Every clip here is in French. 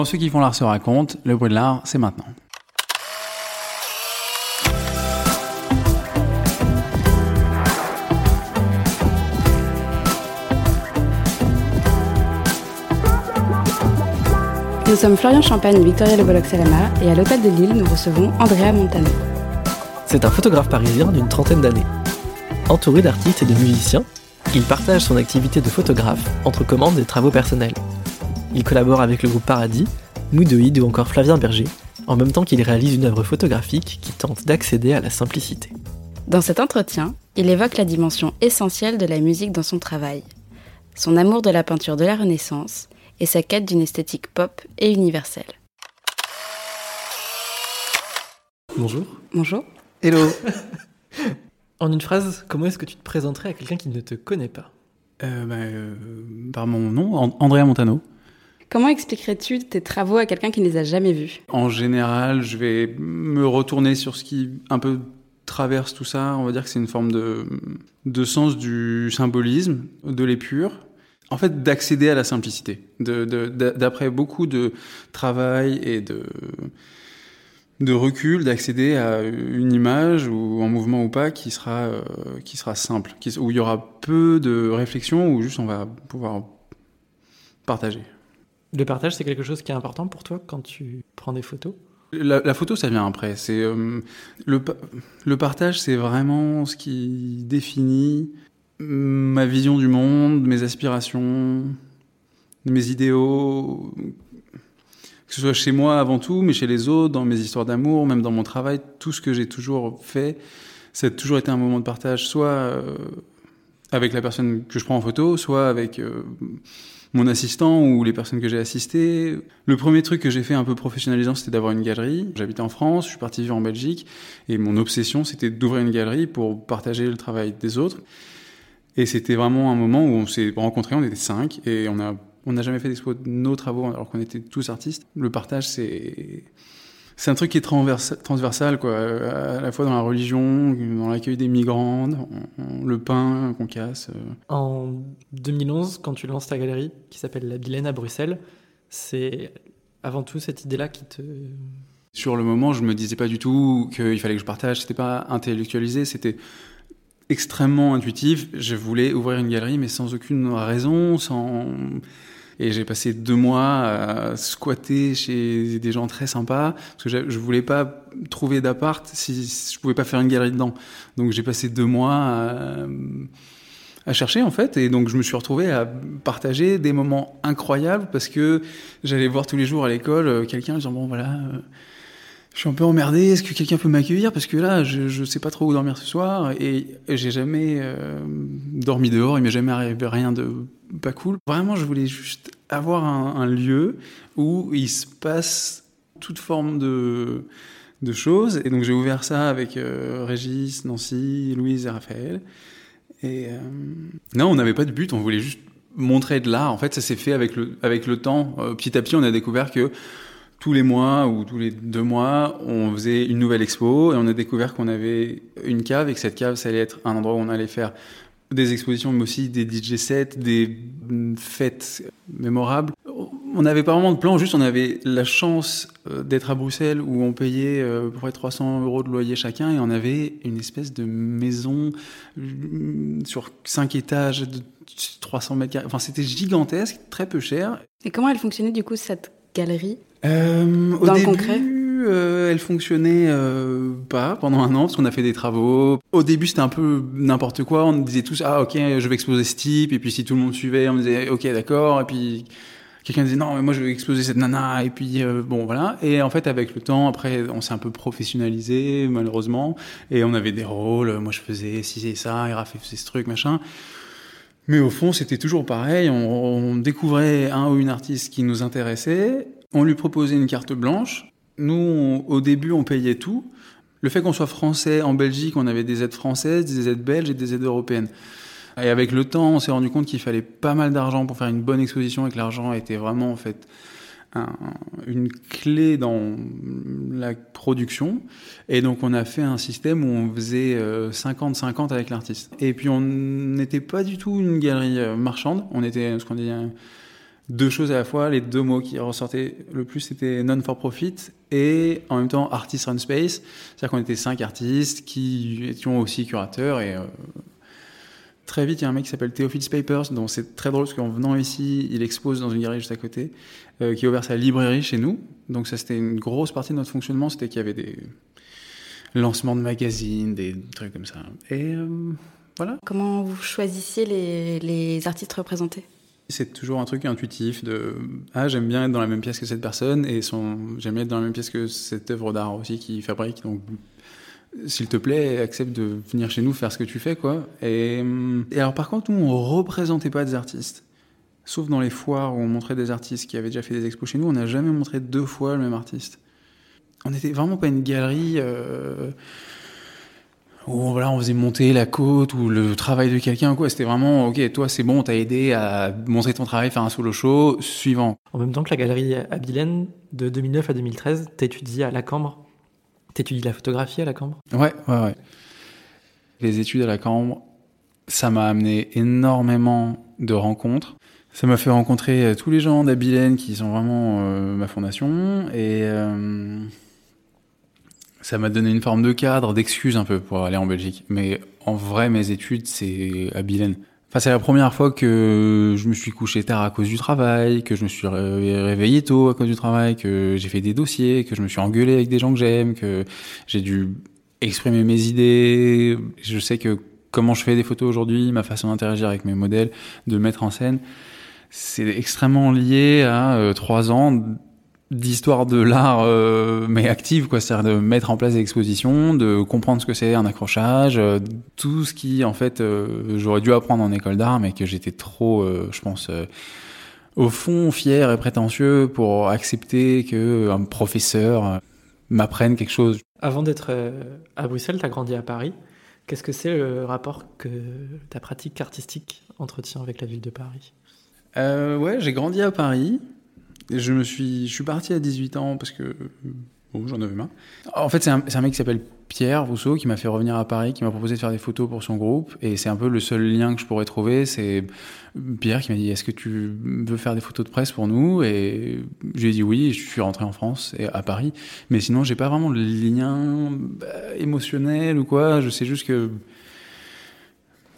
Quand ceux qui font l'art se racontent, le bruit de l'art, c'est maintenant. Nous sommes Florian Champagne et Victoria Le Salama et à l'hôtel de Lille, nous recevons Andrea Montano. C'est un photographe parisien d'une trentaine d'années. Entouré d'artistes et de musiciens, il partage son activité de photographe entre commandes et travaux personnels. Il collabore avec le groupe Paradis, Moodooid ou encore Flavien Berger, en même temps qu'il réalise une œuvre photographique qui tente d'accéder à la simplicité. Dans cet entretien, il évoque la dimension essentielle de la musique dans son travail, son amour de la peinture de la Renaissance et sa quête d'une esthétique pop et universelle. Bonjour. Bonjour. Hello. en une phrase, comment est-ce que tu te présenterais à quelqu'un qui ne te connaît pas? Euh, bah, euh, Par mon nom, Andrea Montano. Comment expliquerais-tu tes travaux à quelqu'un qui ne les a jamais vus? En général, je vais me retourner sur ce qui un peu traverse tout ça. On va dire que c'est une forme de, de sens du symbolisme, de l'épure en fait, d'accéder à la simplicité. D'après beaucoup de travail et de, recul, d'accéder à une image ou en mouvement ou pas qui sera, euh, qui sera simple, où il y aura peu de réflexion, où juste on va pouvoir partager. Le partage, c'est quelque chose qui est important pour toi quand tu prends des photos? La, photo, ça vient après. C'est euh, le, partage, c'est vraiment ce qui définit ma vision du monde, mes aspirations, mes idéaux, que ce soit chez moi avant tout, mais chez les autres, dans mes histoires d'amour, même dans mon travail, tout ce que j'ai toujours fait, ça a toujours été un moment de partage, soit euh, avec la personne que je prends en photo, soit avec euh, mon assistant ou les personnes que j'ai assistées. Le premier truc que j'ai fait un peu professionnalisant, c'était d'avoir une galerie. J'habitais en France, je suis parti vivre en Belgique, et mon obsession, c'était d'ouvrir une galerie pour partager le travail des autres. Et c'était vraiment un moment où on s'est rencontrés, on était cinq, et on a on n'a jamais fait d'expo de nos travaux alors qu'on était tous artistes. Le partage, c'est c'est un truc qui est transversal, quoi, à la fois dans la religion, dans l'accueil des migrants, le pain qu'on casse. Euh. En 2011, quand tu lances ta galerie qui s'appelle La Vilaine à Bruxelles, c'est avant tout cette idée-là qui te sur le moment, je me disais pas du tout qu'il fallait que je partage. C'était pas intellectualisé. C'était extrêmement intuitif. Je voulais ouvrir une galerie, mais sans aucune raison, sans. Et j'ai passé deux mois à squatter chez des gens très sympas, parce que je voulais pas trouver d'appart si je pouvais pas faire une galerie dedans. Donc j'ai passé deux mois à, chercher en fait, et donc je me suis retrouvé à partager des moments incroyables parce que j'allais voir tous les jours à l'école euh, quelqu'un disant bon voilà. Euh, je suis un peu emmerdé, est-ce que quelqu'un peut m'accueillir? Parce que là, je, je sais pas trop où dormir ce soir et j'ai jamais euh, dormi dehors, il m'est jamais arrivé rien de pas cool. Vraiment, je voulais juste avoir un, lieu où il se passe toute forme de, de choses. Et donc j'ai ouvert ça avec euh, Régis, Nancy, Louise et Raphaël. Et euh, non, on n'avait pas de but, on voulait juste montrer de l'art. En fait, ça s'est fait avec le, avec le temps. petit à petit, on a découvert que tous les mois ou tous les deux mois, on faisait une nouvelle expo et on a découvert qu'on avait une cave et que cette cave, ça allait être un endroit où on allait faire des expositions, mais aussi des DJ sets, des fêtes mémorables. On n'avait pas vraiment de plan, juste on avait la chance euh, d'être à Bruxelles où on payait euh, à peu près 300 euros de loyer chacun et on avait une espèce de maison euh, sur cinq étages de 300 mètres carrés. Enfin, c'était gigantesque, très peu cher. Et comment elle fonctionnait du coup cette galerie? Euh, au début, euh, elle fonctionnait euh, pas pendant un an parce qu'on a fait des travaux. Au début, c'était un peu n'importe quoi. On disait tous ah ok, je vais exposer ce type. Et puis si tout le monde suivait, on disait ok d'accord. Et puis quelqu'un disait non mais moi je vais exposer cette nana. Et puis euh, bon voilà. Et en fait avec le temps, après on s'est un peu professionnalisé malheureusement. Et on avait des rôles. Moi je faisais si c'est ça, et Raph faisait ce truc machin. Mais au fond, c'était toujours pareil. On, on découvrait un ou une artiste qui nous intéressait on lui proposait une carte blanche. Nous, au début, on payait tout. Le fait qu'on soit français en Belgique, on avait des aides françaises, des aides belges et des aides européennes. Et avec le temps, on s'est rendu compte qu'il fallait pas mal d'argent pour faire une bonne exposition et que l'argent était vraiment en fait une clé dans la production. Et donc on a fait un système où on faisait 50-50 euh, avec l'artiste. Et puis on n'était pas du tout une galerie euh, marchande, on était ce qu'on dit deux choses à la fois. Les deux mots qui ressortaient le plus, c'était non-for-profit et en même temps artist run space. C'est-à-dire qu'on était cinq artistes qui étions aussi curateurs et euh, très vite, il y a un mec qui s'appelle Théophile Papers, dont c'est très drôle parce qu'en venant ici, il expose dans une galerie juste à côté, euh, qui a ouvert sa librairie chez nous. Donc ça, c'était une grosse partie de notre fonctionnement, c'était qu'il y avait des lancements de magazines, des trucs comme ça. Et euh, voilà. Comment vous choisissiez les, les artistes représentés? C'est toujours un truc intuitif de ah j'aime bien être dans la même pièce que cette personne et son j'aime bien être dans la même pièce que cette œuvre d'art aussi qu'il fabrique. Donc s'il te plaît accepte de venir chez nous faire ce que tu fais quoi. Et, et alors par contre nous on représentait pas des artistes. Sauf dans les foires où on montrait des artistes qui avaient déjà fait des expos chez nous on n'a jamais montré deux fois le même artiste. On n'était vraiment pas une galerie euh, où voilà, on faisait monter la côte ou le travail de quelqu'un. quoi. C'était vraiment, ok, toi c'est bon, t'as aidé à montrer ton travail, faire un solo show, suivant. En même temps que la galerie Abilène, de 2009 à 2013, t'étudies à la Cambre. T'étudies la photographie à la Cambre? Ouais, ouais, ouais. Les études à la Cambre, ça m'a amené énormément de rencontres. Ça m'a fait rencontrer euh, tous les gens d'Abilène qui sont vraiment euh, ma fondation et euh, ça m'a donné une forme de cadre, d'excuse un peu pour aller en Belgique. Mais en vrai, mes études, c'est à Bilen. Enfin, c'est la première fois que je me suis couché tard à cause du travail, que je me suis réveillé tôt à cause du travail, que j'ai fait des dossiers, que je me suis engueulé avec des gens que j'aime, que j'ai dû exprimer mes idées. Je sais que comment je fais des photos aujourd'hui, ma façon d'interagir avec mes modèles, de mettre en scène, c'est extrêmement lié à euh, trois ans d'histoire de l'art euh, mais active quoi. C'est-à-dire de mettre en place des expositions de comprendre ce que c'est un accrochage euh, tout ce qui en fait euh, j'aurais dû apprendre en école d'art mais que j'étais trop je pense au fond fier et prétentieux pour accepter que un professeur m'apprenne quelque chose. Avant d'être à Bruxelles tu as grandi à Paris. Qu'est-ce que c'est le rapport que ta pratique artistique entretient avec la ville de Paris? Ouais j'ai grandi à Paris je me suis, je suis parti à 18 ans parce que bon, j'en avais marre. En fait, c'est un, un, mec qui s'appelle Pierre Rousseau qui m'a fait revenir à Paris, qui m'a proposé de faire des photos pour son groupe. Et c'est un peu le seul lien que je pourrais trouver. C'est Pierre qui m'a dit Est-ce que tu veux faire des photos de presse pour nous? Et j'ai dit oui. Et je suis rentré en France et à Paris. Mais sinon, j'ai pas vraiment de lien bah, émotionnel ou quoi. Je sais juste que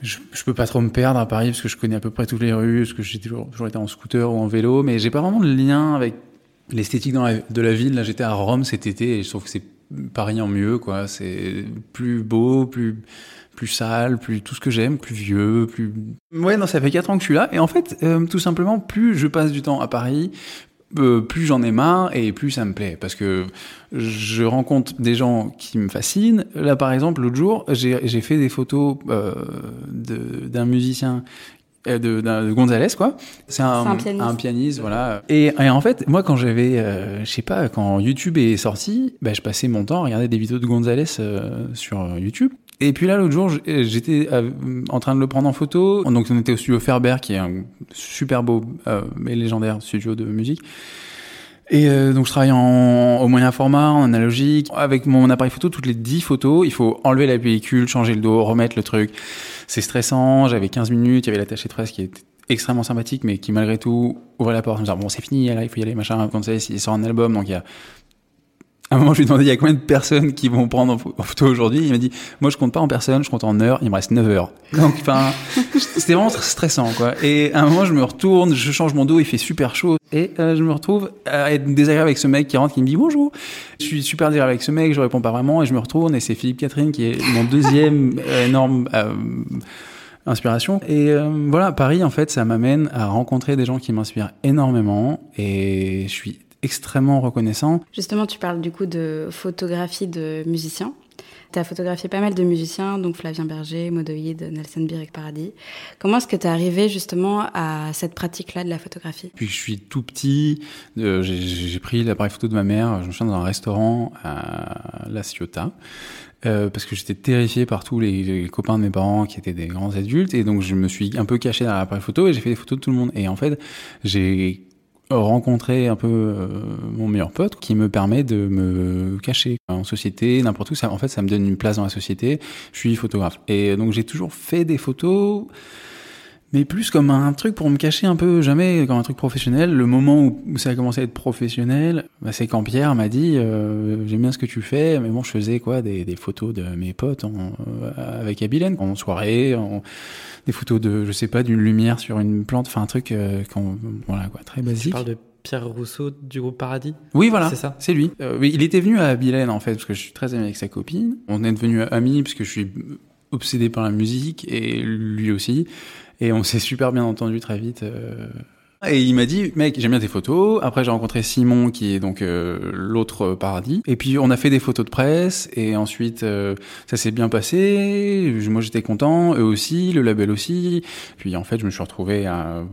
je, je, peux pas trop me perdre à Paris parce que je connais à peu près toutes les rues, parce que j'ai toujours, été en scooter ou en vélo, mais j'ai pas vraiment de lien avec l'esthétique de la ville. Là, j'étais à Rome cet été et je trouve que c'est Paris en mieux, quoi. C'est plus beau, plus plus sale, plus tout ce que j'aime, plus vieux, plus. Ouais, non, ça fait quatre ans que je suis là et en fait, euh, tout simplement, plus je passe du temps à Paris, euh, plus j'en ai marre et plus ça me plaît. Parce que je rencontre des gens qui me fascinent. Là, par exemple, l'autre jour, j'ai fait des photos euh, d'un musicien euh, de, de, Gonzalez quoi. C'est un, un, pianiste, un pianiste voilà. Et, et, en fait moi quand j'avais euh, je sais pas quand YouTube est sorti bah, je passais mon temps à regarder des vidéos de Gonzalez euh, sur YouTube et puis là, l'autre jour, j'étais euh, en train de le prendre en photo. Donc, on était au studio Ferber, qui est un super beau euh, et légendaire studio de musique. Et euh, donc, je travaille en, au moyen format, en analogique. Avec mon appareil photo, toutes les 10 photos, il faut enlever la pellicule, changer le dos, remettre le truc. C'est stressant. J'avais 15 minutes. Il y avait l'attaché de presse qui était extrêmement sympathique, mais qui malgré tout ouvrait la porte en me disant bon c'est fini, là il faut y aller machin. Quand ça, il sort un album, donc il y a un moment, je lui ai demandé il y a combien de personnes qui vont prendre en photo aujourd'hui? Il m'a dit moi je compte pas en personnes, je compte en heures. Il me reste 9 heures. Donc enfin, c'était vraiment stressant quoi. Et à un moment, je me retourne, je change mon dos, il fait super chaud et euh, je me retrouve à être désagréable avec ce mec qui rentre, qui me dit bonjour. Je suis super désagréable avec ce mec, je réponds pas vraiment et je me retourne et c'est Philippe Catherine qui est mon deuxième énorme euh, inspiration. Et euh, voilà, Paris, en fait, ça m'amène à rencontrer des gens qui m'inspirent énormément. Et je suis extrêmement reconnaissant. Justement, tu parles du coup de photographie de musiciens. Tu as photographié pas mal de musiciens, donc Flavien Berger, Modoïd, Nelson Birek Paradis. Comment est-ce que tu es arrivé justement à cette pratique-là de la photographie? Puis je suis tout petit, euh, j'ai pris l'appareil photo de ma mère, je me suis dans un restaurant à La Ciotat. Euh, parce que j'étais terrifié par tous les, les, copains de mes parents qui étaient des grands adultes et donc je me suis un peu caché dans l'appareil photo et j'ai fait des photos de tout le monde et en fait j'ai rencontrer un peu euh, mon meilleur pote qui me permet de me cacher en société, n'importe où. Ça, en fait, ça me donne une place dans la société. Je suis photographe. Et donc, j'ai toujours fait des photos mais plus comme un truc pour me cacher un peu, jamais comme un truc professionnel. Le moment où ça a commencé à être professionnel, bah, c'est quand Pierre m'a dit euh, j'aime bien ce que tu fais, mais bon, je faisais quoi des, des photos de mes potes en, euh, avec Abilène en soirée, en, des photos de je sais pas d'une lumière sur une plante, enfin un truc euh, quand, voilà quoi, très basique. Tu parles de Pierre Rousseau du groupe Paradis? Oui, voilà. C'est ça. C'est lui. Euh, il était venu à Abilène en fait parce que je suis très ami avec sa copine. On est devenus amis parce que je suis obsédé par la musique et lui aussi. Et on s'est super bien entendu très vite. Euh. Et il m'a dit, mec, j'aime bien tes photos. Après, j'ai rencontré Simon, qui est donc euh, l'autre paradis. Et puis, on a fait des photos de presse. Et ensuite, euh, ça s'est bien passé. Moi, j'étais content. Eux aussi, le label aussi. Puis, en fait, je me suis retrouvé à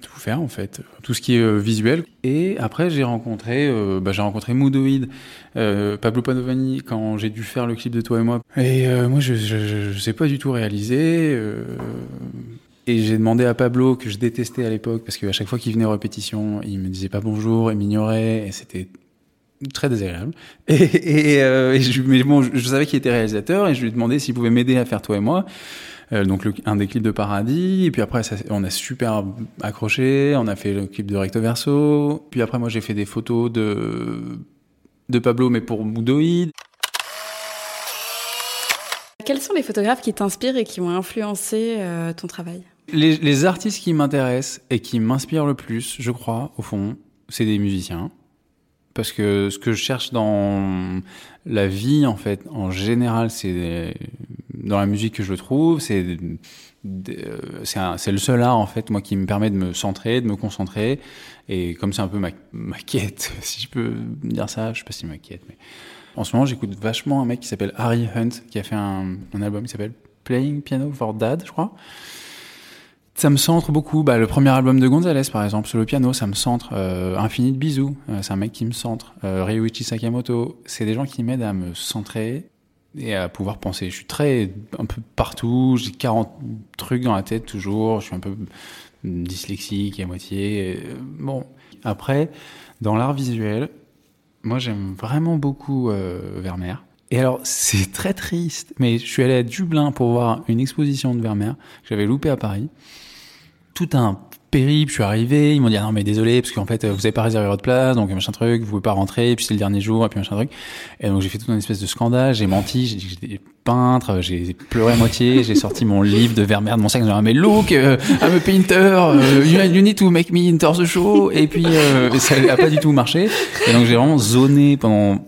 tout faire en fait, tout ce qui est euh, visuel. Et après j'ai rencontré, euh, bah, j'ai rencontré Moodoid, euh, Pablo Panovani quand j'ai dû faire le clip de toi et moi. Et moi je, je, je, sais pas du tout réaliser. et j'ai demandé à Pablo que je détestais à l'époque parce qu'à chaque fois qu'il venait aux répétitions, il me disait pas bonjour, il m'ignorait et c'était très désagréable. Et, et, et je, mais bon, je, je savais qu'il était réalisateur et je lui ai demandé s'il pouvait m'aider à faire toi et moi. Euh, donc le, un des clips de Paradis, et puis après ça, on a super accroché, on a fait le clip de Recto Verso, puis après moi j'ai fait des photos de, de Pablo mais pour Moodoid. Quels sont les photographes qui t'inspirent et qui ont influencé euh, ton travail? Les, les artistes qui m'intéressent et qui m'inspirent le plus, je crois, au fond, c'est des musiciens parce que ce que je cherche dans la vie, en fait, en général, c'est dans la musique que je trouve, c'est c'est le seul art en fait moi qui me permet de me centrer, de me concentrer et comme c'est un peu ma, ma quête, si je peux dire ça, je sais pas si ma quête, mais en ce moment j'écoute vachement un mec qui s'appelle Harry Hunt qui a fait un, un album qui s'appelle Playing Piano for Dad, je crois ça me centre beaucoup. Bah, le premier album de Gonzalez, par exemple, sur le piano, ça me centre. Euh, Infinite Bisous, euh, c'est un mec qui me centre. Euh, Ryuichi Sakamoto, c'est des gens qui m'aident à me centrer et à pouvoir penser. Je suis très un peu partout, j'ai 40 trucs dans la tête toujours, je suis un peu dyslexique à moitié. Euh, bon, après, dans l'art visuel, moi j'aime vraiment beaucoup euh, Vermeer. Et alors, c'est très triste, mais je suis allé à Dublin pour voir une exposition de Vermeer que j'avais loupé à Paris tout un périple, je suis arrivé, ils m'ont dit ah non mais désolé parce qu'en fait vous avez pas réservé votre place donc machin truc, vous pouvez pas rentrer, puis c'est le dernier jour et puis machin truc. Et donc j'ai fait toute une espèce de scandale, j'ai menti, j'étais peintre, j'ai pleuré à moitié, j'ai sorti mon livre de Vermeer de mon sac, j'ai dit mais look, euh, I'm a painter, euh, you, need to make me enter the show et puis euh, ça a pas du tout marché. Et donc j'ai vraiment zoné pendant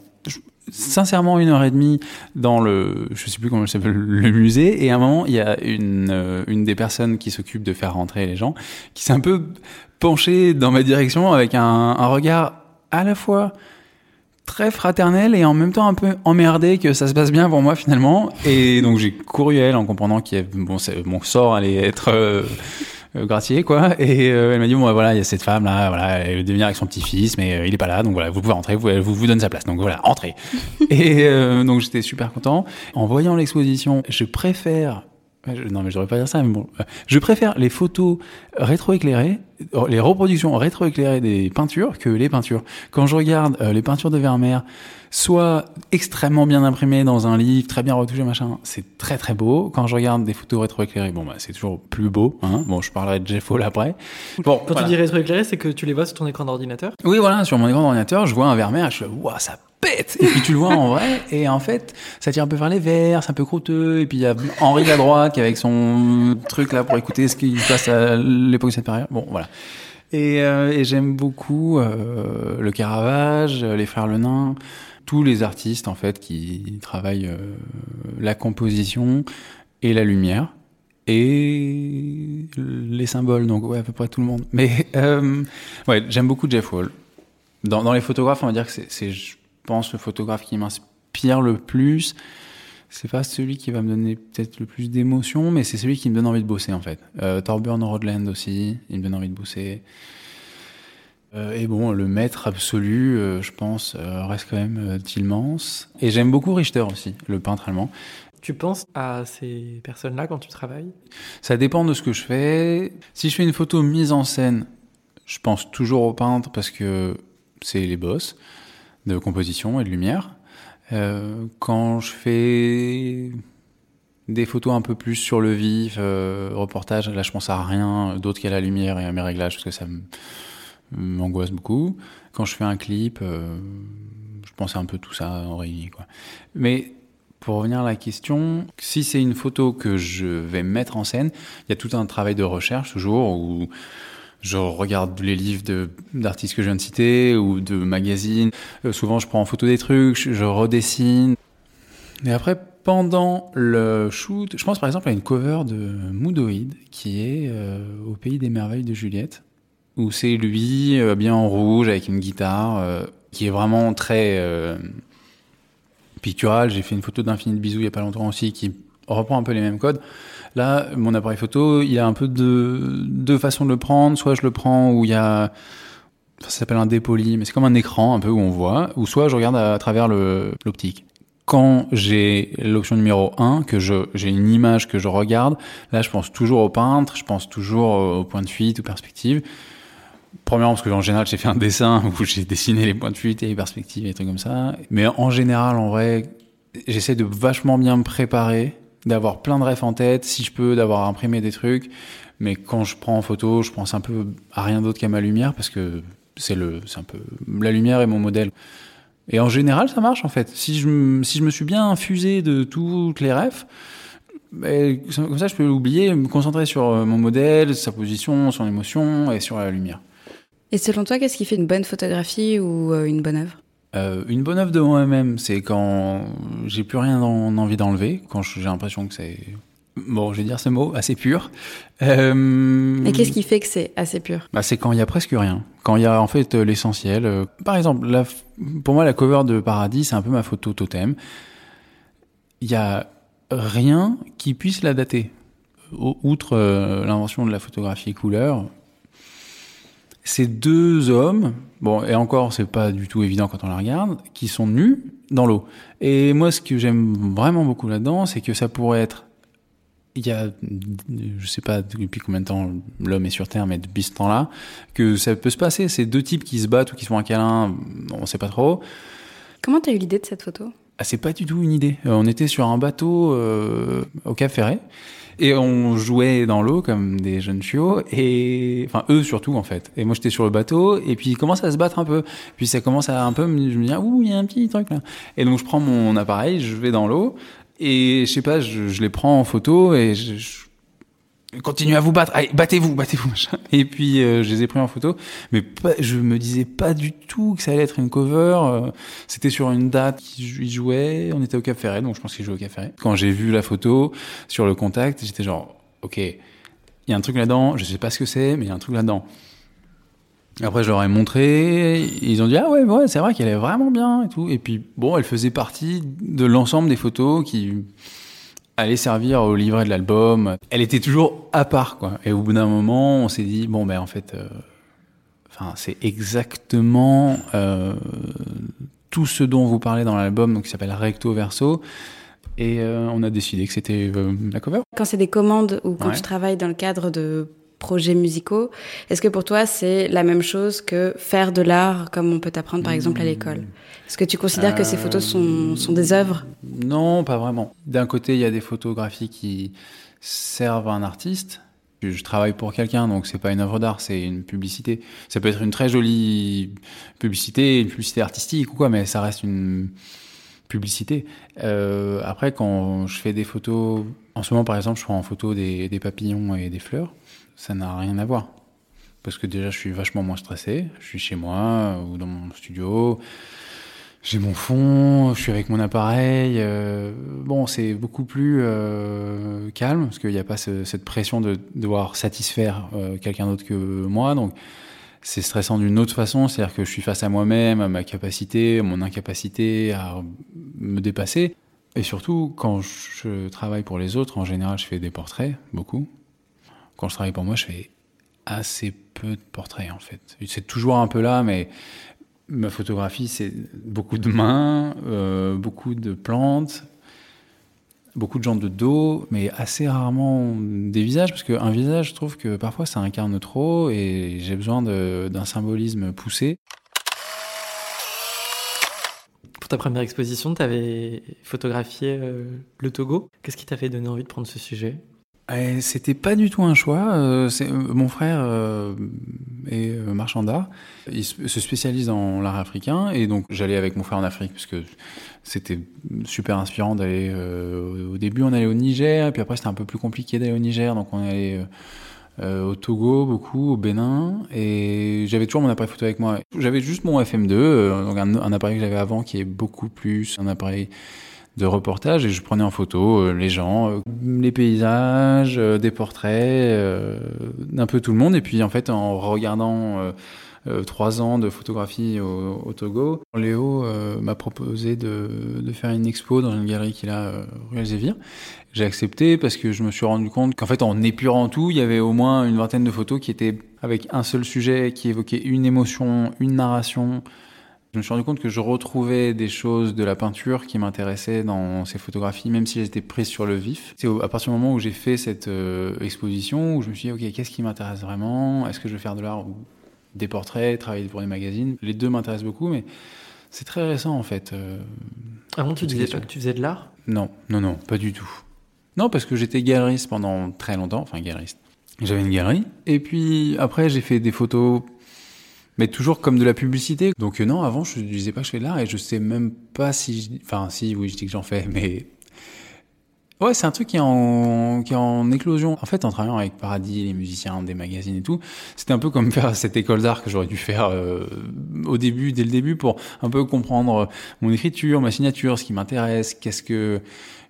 sincèrement une heure et demie dans le, je sais plus comment ça s'appelle, le musée. Et à un moment, il y a une, euh, une des personnes qui s'occupe de faire rentrer les gens, qui s'est un peu penchée dans ma direction avec un, un regard à la fois très fraternel et en même temps un peu emmerdé que ça se passe bien pour moi finalement. Et donc j'ai couru à elle en comprenant qu'il y bon, mon sort allait être euh, euh, Gratier, quoi. Et euh, elle m'a dit bon bah, voilà, il y a cette femme là, voilà, elle veut venir avec son petit-fils, mais euh, il est pas là, donc voilà, vous pouvez rentrer, vous vous, vous donne sa place, donc voilà, entrez. et donc j'étais super content. En voyant l'exposition, je préfère non, mais je devrais pas dire ça, mais bon. Je préfère les photos rétroéclairées, les reproductions rétroéclairées des peintures que les peintures. Quand je regarde les peintures de Vermeer, soit extrêmement bien imprimé dans un livre, très bien retouché, machin, c'est très très beau. Quand je regarde des photos rétroéclairées, bon bah c'est toujours plus beau. Hein bon, je parlerai de Jeff Hall après. Bon, quand tu dis rétroéclairé, c'est que tu les vois sur ton écran d'ordinateur? Oui, voilà, sur mon écran d'ordinateur, je vois un Vermeer, je fais waouh, ça Et puis tu le vois en vrai, et en fait, ça tire un peu vers les verts, c'est un peu croûteux, et puis il y a Henri à droite qui avec son truc là pour écouter ce qui se passe à l'époque supérieure. Bon, voilà. Et, euh, et j'aime beaucoup euh, le Caravage, les Frères Lenain tous les artistes en fait qui travaillent euh, la composition et la lumière et les symboles donc ouais à peu près tout le monde mais euh, ouais j'aime beaucoup Jeff Wall dans, dans, les photographes on va dire que c'est pense le photographe qui m'inspire le plus c'est pas celui qui va me donner peut-être le plus d'émotion mais c'est celui qui me donne envie de bosser en fait euh, Thorburn Rodland aussi il me donne envie de bosser euh, et bon, le maître absolu, euh, je pense, euh, reste quand même Tillmans. Et j'aime beaucoup Richter aussi, le peintre allemand. Tu penses à ces personnes-là quand tu travailles? Ça dépend de ce que je fais. Si je fais une photo mise en scène, je pense toujours au peintre parce que c'est les boss de composition et de lumière. quand je fais Des photos un peu plus sur le vif, euh, reportage, là je pense à rien d'autre qu'à la lumière et à mes réglages parce que ça m'angoisse beaucoup. Quand je fais un clip, euh, je pense à un peu tout ça en réuni. Mais pour revenir à la question, si c'est une photo que je vais mettre en scène, il y a tout un travail de recherche toujours où je regarde les livres d'artistes que je viens de citer ou de magazines. Euh, souvent, je prends en photo des trucs, je, redessine. Et après, pendant le shoot, je pense par exemple à une cover de Moodoid qui est euh, au pays des merveilles de Juliette, où c'est lui euh, bien en rouge avec une guitare qui est vraiment très pictural. J'ai fait une photo d'Infini de bisous il y a pas longtemps aussi qui reprend un peu les mêmes codes. Là, mon appareil photo, il y a un peu de deux façons de le prendre. Soit je le prends où il y a ça s'appelle un dépoli, mais c'est comme un écran un peu où on voit, ou soit je regarde à, travers l'optique. Quand j'ai l'option numéro 1, que j'ai une image que je regarde, là je pense toujours au peintre, je pense toujours au point de fuite ou perspective. Premièrement, parce que en général, j'ai fait un dessin où j'ai dessiné les points de fuite et les perspectives et trucs comme ça. Mais en général, en vrai, j'essaie de vachement bien me préparer, d'avoir plein de refs en tête, si je peux, d'avoir imprimé des trucs. Mais quand je prends en photo, je pense un peu à rien d'autre qu'à ma lumière parce que c'est le, c'est un peu, la lumière est mon modèle. Et en général, ça marche en fait. Si je, si je me suis bien infusé de toutes les refs, ben, comme ça, je peux l'oublier, me concentrer sur euh, mon modèle, sa position, son émotion et sur la lumière. Et selon toi, qu'est-ce qui fait une bonne photographie ou euh, une bonne œuvre? Euh, Une bonne œuvre de moi-même, c'est quand j'ai plus rien en, envie d'enlever, quand j'ai l'impression que c'est bon, je vais dire ce mot, assez pur. Euh, Et qu'est-ce qui fait que c'est assez pur? Bah, C'est quand il y a presque rien, quand il y a en fait euh, l'essentiel. Euh, par exemple, la, pour moi, la cover de Paradis, c'est un peu ma photo totem. Il y a rien qui puisse la dater. Outre l'invention de la photographie couleur, ces deux hommes, bon, et encore, c'est pas du tout évident quand on la regarde, qui sont nus dans l'eau. Et moi, ce que j'aime vraiment beaucoup là-dedans, c'est que ça pourrait être, il y a, je sais pas depuis combien de temps l'homme est sur Terre, mais depuis ce temps-là, que ça peut se passer. Ces deux types qui se battent ou qui se font un câlin, on sait pas trop. Comment t'as eu l'idée de cette photo? Ah, C'est pas du tout une idée. Euh, on était sur un bateau euh, au Cap Ferret. Et on jouait dans l'eau comme des jeunes chiots, et enfin eux surtout en fait. Et moi j'étais sur le bateau, et puis ils commencent à se battre un peu. Puis ça commence à un peu, je me dis ouh il y a un petit truc là. Et donc je prends mon appareil, je vais dans l'eau, et je sais pas, je, je, les prends en photo et je, je continuez à vous battre, allez, battez-vous, battez-vous, machin. Et puis euh, je les ai pris en photo, mais pas, je me disais pas du tout que ça allait être une cover. Euh, c'était sur une date qu'ils jouaient, on était au Cap Ferret, donc je pense qu'ils jouaient au Cap Ferret. Quand j'ai vu la photo sur le contact, j'étais genre, ok, il y a un truc là-dedans, je sais pas ce que c'est, mais il y a un truc là-dedans. Après, je leur ai montré, ils ont dit ah ouais, ouais, c'est vrai qu'elle est vraiment bien et tout. Et puis bon, elle faisait partie de l'ensemble des photos qui allait servir au livret de l'album. Elle était toujours à part, quoi. Et au bout d'un moment, on s'est dit, bon, ben, en fait, euh, enfin, c'est exactement euh, tout ce dont vous parlez dans l'album, donc qui s'appelle Recto Verso. Et euh, on a décidé que c'était la cover. Quand c'est des commandes ou quand tu travailles dans le cadre de projets musicaux, est-ce que pour toi c'est la même chose que faire de l'art comme on peut apprendre par exemple à l'école? Est-ce que tu considères que ces photos sont, sont des œuvres? Non, pas vraiment. D'un côté, il y a des photographies qui servent à un artiste. Je travaille pour quelqu'un, donc c'est pas une œuvre d'art, c'est une publicité. Ça peut être une très jolie publicité, une publicité artistique ou quoi, mais ça reste une publicité. Euh, après, quand je fais des photos, en ce moment par exemple, je prends en photo des, des papillons et des fleurs, ça n'a rien à voir. Parce que déjà, je suis vachement moins stressé. Je suis chez moi ou dans mon studio j'ai mon fond, je suis avec mon appareil. Euh, bon, c'est beaucoup plus euh, calme parce qu'il n'y a pas ce, cette pression de devoir satisfaire euh, quelqu'un d'autre que moi. Donc, c'est stressant d'une autre façon, c'est-à-dire que je suis face à moi-même, à ma capacité, à mon incapacité à me dépasser. Et surtout, quand je travaille pour les autres, en général, je fais des portraits, beaucoup. Quand je travaille pour moi, je fais assez peu de portraits, en fait. C'est toujours un peu là, mais ma photographie, c'est beaucoup de mains, euh, beaucoup de plantes, beaucoup de gens de dos, mais assez rarement des visages, parce qu'un visage, je trouve que parfois ça incarne trop et j'ai besoin d'un symbolisme poussé. ta première exposition, tu avais photographié le Togo. Qu'est-ce qui t'a fait donner envie de prendre ce sujet? C'était pas du tout un choix. Euh, euh, mon frère euh, est marchand d'art. Il se spécialise dans l'art africain et donc j'allais avec mon frère en Afrique parce que c'était super inspirant d'aller. au début, on allait au Niger, puis après c'était un peu plus compliqué d'aller au Niger, donc on allait au Togo beaucoup, au Bénin et j'avais toujours mon appareil photo avec moi. J'avais juste mon FM2, donc un, un appareil que j'avais avant qui est beaucoup plus un appareil de reportage et je prenais en photo euh, les gens, euh, les paysages, euh, des portraits, d'un peu tout le monde. Et puis en fait, en regardant trois ans de photographie au, Togo, Léo m'a proposé de, de, faire une expo dans une galerie qu'il a rue Elsevier. J'ai accepté parce que je me suis rendu compte qu'en fait, en épurant tout, il y avait au moins une vingtaine de photos qui étaient avec un seul sujet, qui évoquait une émotion, une narration, je me suis rendu compte que je retrouvais des choses de la peinture qui m'intéressaient dans ces photographies, même si elles étaient prises sur le vif. C'est à partir du moment où j'ai fait cette euh, exposition où je me suis dit, OK, qu'est-ce qui m'intéresse vraiment? Est-ce que je vais faire de l'art ou des portraits, travailler pour des magazines? Les deux m'intéressent beaucoup, mais c'est très récent en fait. Euh, Avant, tu disais pas que tu faisais de l'art? Non, non, non, pas du tout. Non, parce que j'étais galeriste pendant très longtemps, enfin galeriste. J'avais une galerie, et puis après j'ai fait des photos mais toujours comme de la publicité. Donc euh, non, avant, je ne disais pas que je fais de l'art et je sais même pas si... Enfin, si, oui, je dis que j'en fais, mais... Ouais, c'est un truc qui est, en, qui est en éclosion. En fait, en travaillant avec Paradis, les musiciens, des magazines et tout, c'était un peu comme faire cette école d'art que j'aurais dû faire euh, au début, dès le début, pour un peu comprendre mon écriture, ma signature, ce qui m'intéresse, qu'est-ce que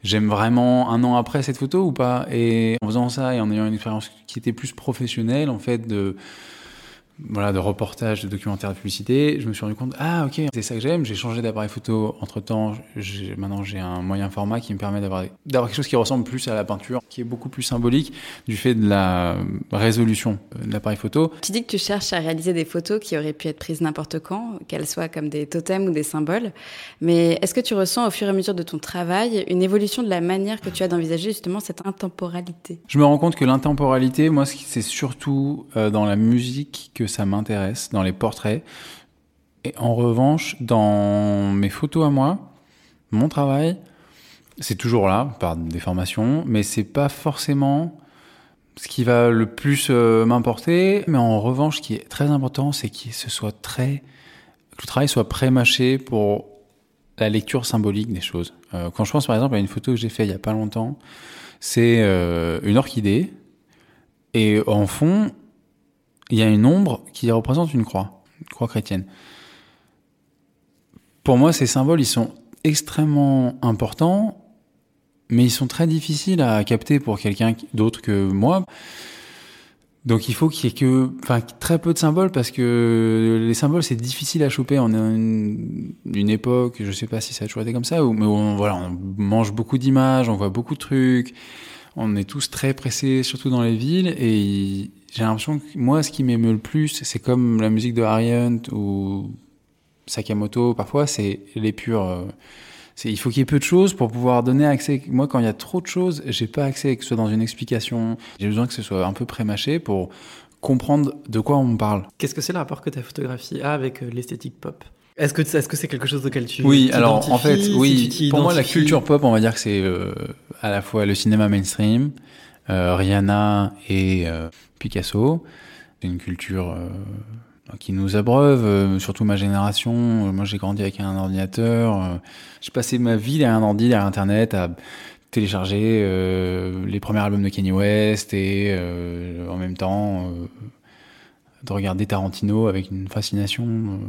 j'aime vraiment un an après cette photo ou pas. Et en faisant ça et en ayant une expérience qui était plus professionnelle, en fait, de voilà, de reportage, de documentaire de publicité, je me suis rendu compte, ah ok, c'est ça que j'aime, j'ai changé d'appareil photo entre temps, maintenant j'ai un moyen format qui me permet d'avoir, d'avoir quelque chose qui ressemble plus à la peinture, qui est beaucoup plus symbolique du fait de la résolution de l'appareil photo. Tu dis que tu cherches à réaliser des photos qui auraient pu être prises n'importe quand, qu'elles soient comme des totems ou des symboles, mais est-ce que tu ressens au fur et à mesure de ton travail une évolution de la manière que tu as d'envisager justement cette intemporalité? Je me rends compte que l'intemporalité, moi c'est surtout euh, dans la musique que ça m'intéresse dans les portraits. Et en revanche, dans mes photos à moi, mon travail, c'est toujours là, par des formations, mais c'est pas forcément ce qui va le plus euh, m'importer. Mais en revanche, ce qui est très important, c'est que ce soit très, le travail soit pré-mâché pour la lecture symbolique des choses. Euh, quand je pense par exemple à une photo que j'ai faite il y a pas longtemps, c'est euh, une orchidée et en fond, il y a une ombre qui représente une croix, une croix chrétienne. Pour moi, ces symboles, ils sont extrêmement importants, mais ils sont très difficiles à capter pour quelqu'un d'autre que moi. Donc il faut qu'il y ait que, enfin, très peu de symboles parce que les symboles c'est difficile à choper. On est une, une époque, je sais pas si ça a toujours été comme ça, mais on, voilà, on mange beaucoup d'images, on voit beaucoup de trucs, on est tous très pressés, surtout dans les villes, et j'ai l'impression que moi, ce qui m'émeut le plus, c'est comme la musique de Harry ou Sakamoto, parfois, c'est les purs. Euh, il faut qu'il y ait peu de choses pour pouvoir donner accès. Moi, quand il y a trop de choses, j'ai pas accès, que ce soit dans une explication. J'ai besoin que ce soit un peu prémâché pour comprendre de quoi on me parle. Qu'est-ce que c'est le rapport que ta photographie a avec euh, l'esthétique pop? Est-ce que est-ce que c'est quelque chose auquel tu Oui, alors en fait, oui. pour moi, la culture pop, on va dire que c'est euh, à la fois le cinéma mainstream, Rihanna et Picasso. C'est une culture euh, qui nous abreuve, euh, surtout ma génération. Euh, moi, j'ai grandi avec un ordinateur. j'ai passé ma vie derrière un ordi, derrière Internet, à télécharger les premiers albums de Kanye West et en même temps de regarder Tarantino avec une fascination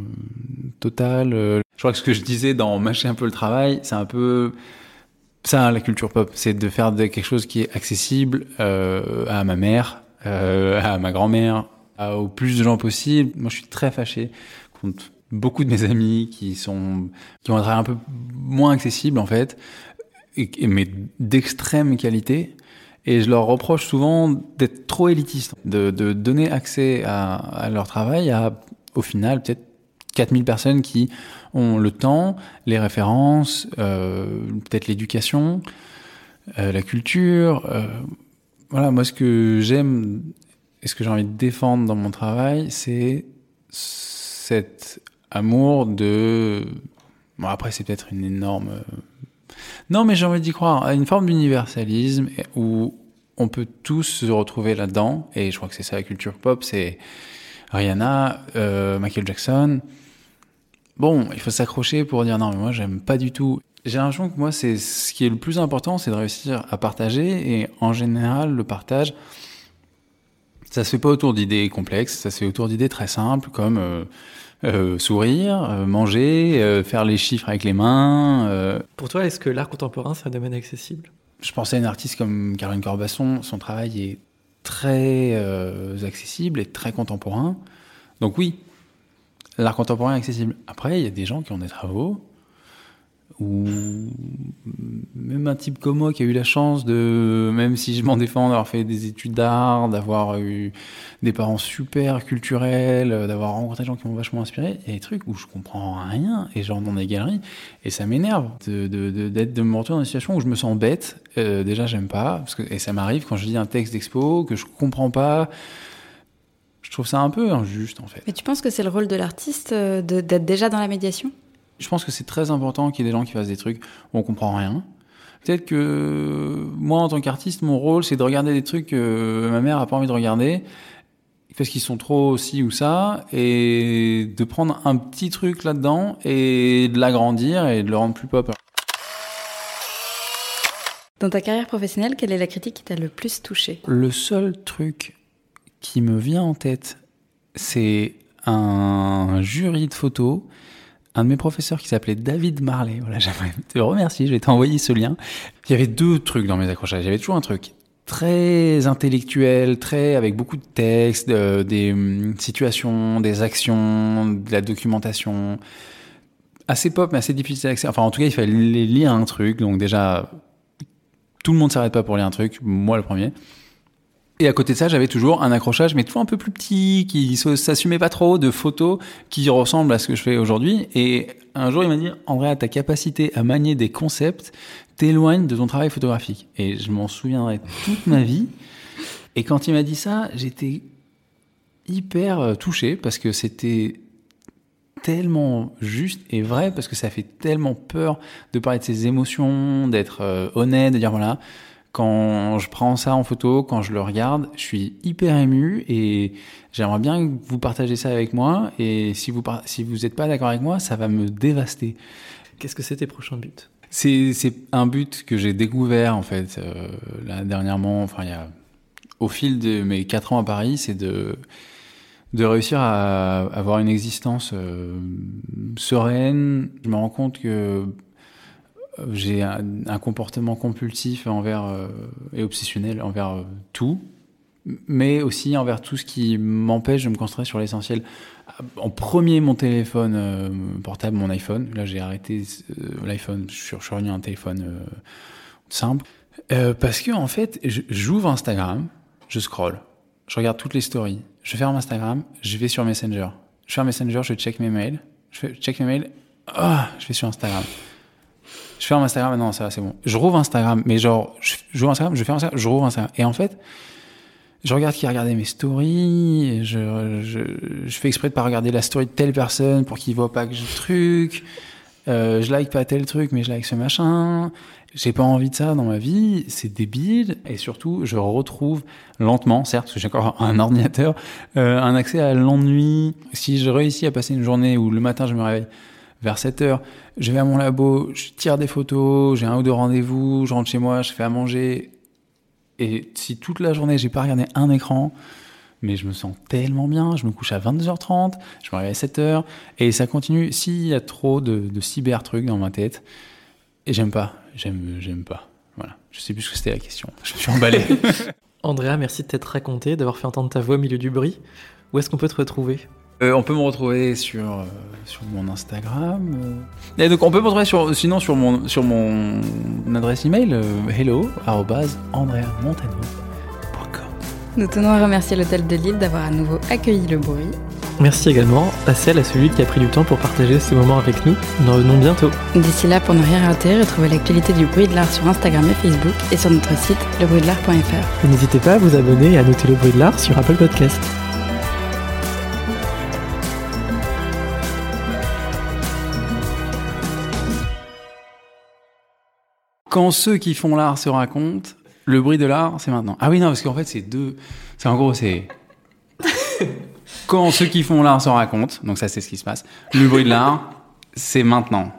totale. Je crois que ce que je disais dans Mâcher un peu le travail, c'est un peu ça la culture pop, c'est de faire quelque chose qui est accessible à ma mère, euh, à ma grand-mère, au plus de gens possible. Moi, je suis très fâché contre beaucoup de mes amis qui sont qui ont un travail un peu moins accessible en fait, mais d'extrême qualité. Et je leur reproche souvent d'être trop élitistes, de, de donner accès à, à, leur travail à, au final, peut-être 4000 personnes qui ont le temps, les références, euh, peut-être l'éducation, euh, la culture. Euh, voilà, moi, ce que j'aime et ce que j'ai envie de défendre dans mon travail, c'est cet amour de Bon, après, c'est peut-être une énorme. Non, mais j'ai envie d'y croire. à Une forme d'universalisme où on peut tous se retrouver là-dedans. Et je crois que c'est ça la culture pop c'est Rihanna, Michael Jackson. Bon, il faut s'accrocher pour dire non, mais moi, j'aime pas du tout. J'ai l'impression que moi, c'est ce qui est le plus important, c'est de réussir à partager. Et en général, le partage, ça se fait pas autour d'idées complexes, ça se fait autour d'idées très simples comme euh, euh, sourire, euh, manger, faire les chiffres avec les mains. Pour toi, est-ce que l'art contemporain, c'est un domaine accessible? Je pensais à une artiste comme Caroline Corbasson, son travail est très accessible et très contemporain. Donc oui, l'art contemporain accessible. Après, il y a des gens qui ont des travaux ou même un type comme moi qui a eu la chance de, même si je m'en défends, d'avoir fait des études d'art, d'avoir eu des parents super culturels, euh, d'avoir rencontré des gens qui m'ont vachement inspiré, il y a des trucs où je comprends rien et genre dans des galeries et ça m'énerve de, de, de, de me retrouver dans une situation où je me sens bête. Euh, déjà, j'aime pas parce que, et ça m'arrive quand je lis un texte d'expo que je comprends pas. Je trouve ça un peu injuste en fait. Mais tu penses que c'est le rôle de l'artiste euh, d'être déjà dans la médiation? Je pense que c'est très important qu'il y ait des gens qui fassent des trucs où on comprend rien. Peut-être que moi, en tant qu'artiste, mon rôle, c'est de regarder des trucs que ma mère a pas envie de regarder parce qu'ils sont trop ci ou ça, et de prendre un petit truc là-dedans et de l'agrandir et de le rendre plus pop. Dans ta carrière professionnelle, quelle est la critique qui t'a le plus touché Le seul truc qui me vient en tête, c'est un jury de photos, un de mes professeurs qui s'appelait David Marley. Voilà, j'aimerais te remercier, je vais t'envoyer ce lien. Il y avait deux trucs dans mes accrochages. Il y avait toujours un truc très intellectuel, très avec beaucoup de textes, euh, des hum, situations, des actions, de la documentation. Assez pop, mais assez difficile d'accès. Enfin, en tout cas, il fallait lire un truc. Donc déjà, tout le monde s'arrête pas pour lire un truc. Moi, le premier. Et à côté de ça, j'avais toujours un accrochage, mais toujours un peu plus petit, qui s'assumait pas trop, de photos qui ressemblent à ce que je fais aujourd'hui. Et un jour, il m'a dit, Andrea, ta capacité à manier des concepts t'éloigne de ton travail photographique. Et je m'en souviendrai toute ma vie. Et quand il m'a dit ça, j'étais hyper euh, touché parce que c'était tellement juste et vrai parce que ça fait tellement peur de parler de ses émotions, d'être euh, honnête, de dire voilà, quand je prends ça en photo, quand je le regarde, je suis hyper ému et j'aimerais bien que vous partagez ça avec moi. Et si vous par- si vous n'êtes pas d'accord avec moi, ça va me dévaster. Qu'est-ce que c'est tes prochains buts C'est c'est un but que j'ai découvert en fait euh, là dernièrement. Enfin, il y a au fil de mes quatre ans à Paris, c'est de de réussir à avoir une existence euh, sereine. Je me rends compte que j'ai un, comportement compulsif envers euh, et obsessionnel envers euh, tout, mais aussi envers tout ce qui m'empêche de me concentrer sur l'essentiel. En premier, mon téléphone euh, portable, mon iPhone. Là, j'ai arrêté euh, l'iPhone. Je suis, revenu à un téléphone simple. Parce que en fait, j'ouvre Instagram, je scroll, je regarde toutes les stories, je ferme Instagram, je vais sur Messenger. Je ferme Messenger, je check mes mails, je check mes mails, ah, je vais sur Instagram. Je ferme Instagram, non, ça c'est bon. Je rouvre Instagram, mais genre, je- j'ouvre Instagram, je ferme Instagram, je rouvre Instagram. Et en fait, je regarde qui a regardé mes stories, je, je, je fais exprès de pas regarder la story de telle personne pour qu'il voit pas que j'ai le truc. Euh, je like pas tel truc, mais je like ce machin. J'ai pas envie de ça dans ma vie, c'est débile. Et surtout, je retrouve lentement, certes, parce que j'ai encore un ordinateur, euh, un accès à l'ennui. Si je réussis à passer une journée où le matin je me réveille vers 7 heures, je vais à mon labo, je tire des photos, j'ai un ou deux rendez-vous, je rentre chez moi, je fais à manger. Et si toute la journée j'ai pas regardé un écran, mais je me sens tellement bien, je me couche à 22h30, je me réveille à 7h, et ça continue. S'il y a trop de, de cyber trucs dans ma tête, et j'aime pas, j'aime, j'aime pas. Voilà. Je sais plus ce que c'était la question. Je suis emballé. Andrea, merci de t'être raconté, d'avoir fait entendre ta voix au milieu du bruit. Où est-ce qu'on peut te retrouver? Euh, on peut me retrouver sur, euh, sur mon Instagram. euh. Et donc on peut me retrouver sur, sinon sur mon, sur mon adresse email euh, hello@andreamontano.com. Nous tenons à remercier l'Hôtel de Lille d'avoir à nouveau accueilli le bruit. Merci également à celle, à celui qui a pris du temps pour partager ce moment avec nous. Nous revenons bientôt. D'ici là, pour ne rien rater, retrouvez l'actualité du bruit de l'art sur Instagram et Facebook et sur notre site lebruitdelart.fr. Et n'hésitez pas à vous abonner et à noter le bruit de l'art sur Apple Podcast. Quand ceux qui font l'art se racontent, le bruit de l'art, c'est maintenant. Ah oui, non, parce qu'en fait, c'est deux. C'est en gros, c'est. Quand ceux qui font l'art se racontent, donc ça, c'est ce qui se passe. Le bruit de l'art, c'est maintenant.